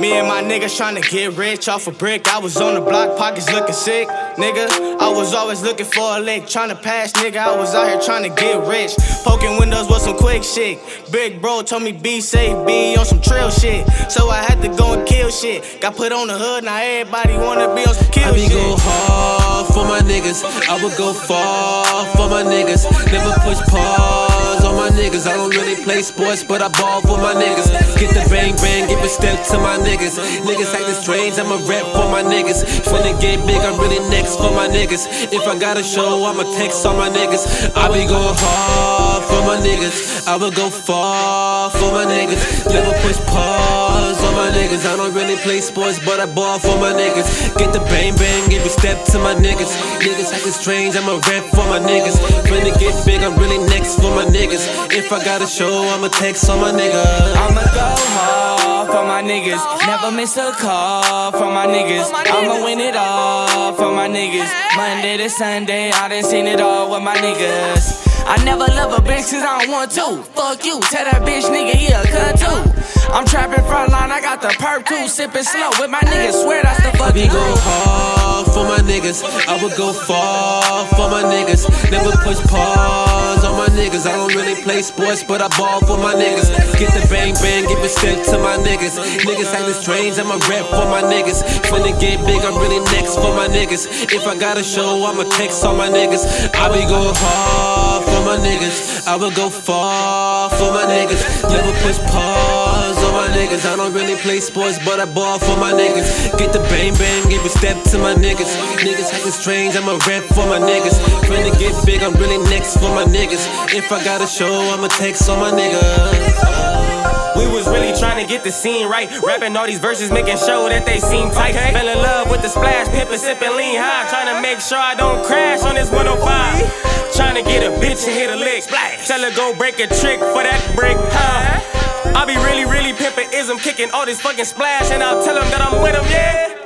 Me and my niggas tryna get rich off a brick. I was on the block, pockets looking sick, nigga. I was always looking for a lick, tryna pass, nigga. I was out here tryna get rich. Poking windows with some quick shit. Big bro told me be safe, be on some trail shit. So I had to go and kill shit. Got put on the hood, now everybody wanna be on some kill I be shit. go hard for my niggas. I would go far for my niggas. Never push pause my niggas. I don't really play sports, but I ball for my niggas. Get the bang bang, give a step to my niggas. Niggas acting strange, I'm a rep for my niggas. Finna get big, I'm really next for my niggas. If I got a show, I'ma text on my niggas. I be go hard for my niggas. I would go far for my niggas. Never push pause on my niggas. I don't really play sports, but I ball for my niggas. Get the bang bang, give a step to my niggas. Niggas acting strange, I'm a rep for my niggas. Finna get big, I'm really next for my niggas. If I got a show, I'ma text on my niggas. I'ma go hard for my niggas. Never miss a call for my niggas. I'ma win it all for my niggas. Monday to Sunday, I done seen it all with my niggas. I never love a bitch cause I don't want to. Fuck you, tell that bitch nigga, yeah, cut too. I'm trapping front line, I got the perp too. Sipping slow with my niggas, swear that's the I be fucking go hard for my niggas. I would go far for my niggas. Never push pause on my niggas. I don't really play sports, but I ball for my niggas. Get the bang bang, give a step to my niggas. Niggas acting strange, I'm a rep for my niggas. Finna get big, I'm really next for my niggas. If I got a show, I'ma text on my niggas. I be go hard for my niggas. I would go far for my niggas. Never push pause niggas. I don't really play sports, but I ball for my niggas. Get the bang bang, give a step to my niggas. Niggas acting strange, I'm a rep for my niggas. Finna get big, I'm really next for my niggas. If I got a show, I'ma text on my niggas. We was really trying to get the scene right. Rapping all these verses, making sure that they seem tight. Fell in love with the splash, pimpin', sippin' lean high. Trying to make sure I don't crash on this 105. Trying to get a bitch and hit a lick. Tell her go break a trick for that brick. Huh? Uh-huh. I be really, really pimpin' ism, kicking all this fucking splash, and I'll tell them that I'm with them, yeah.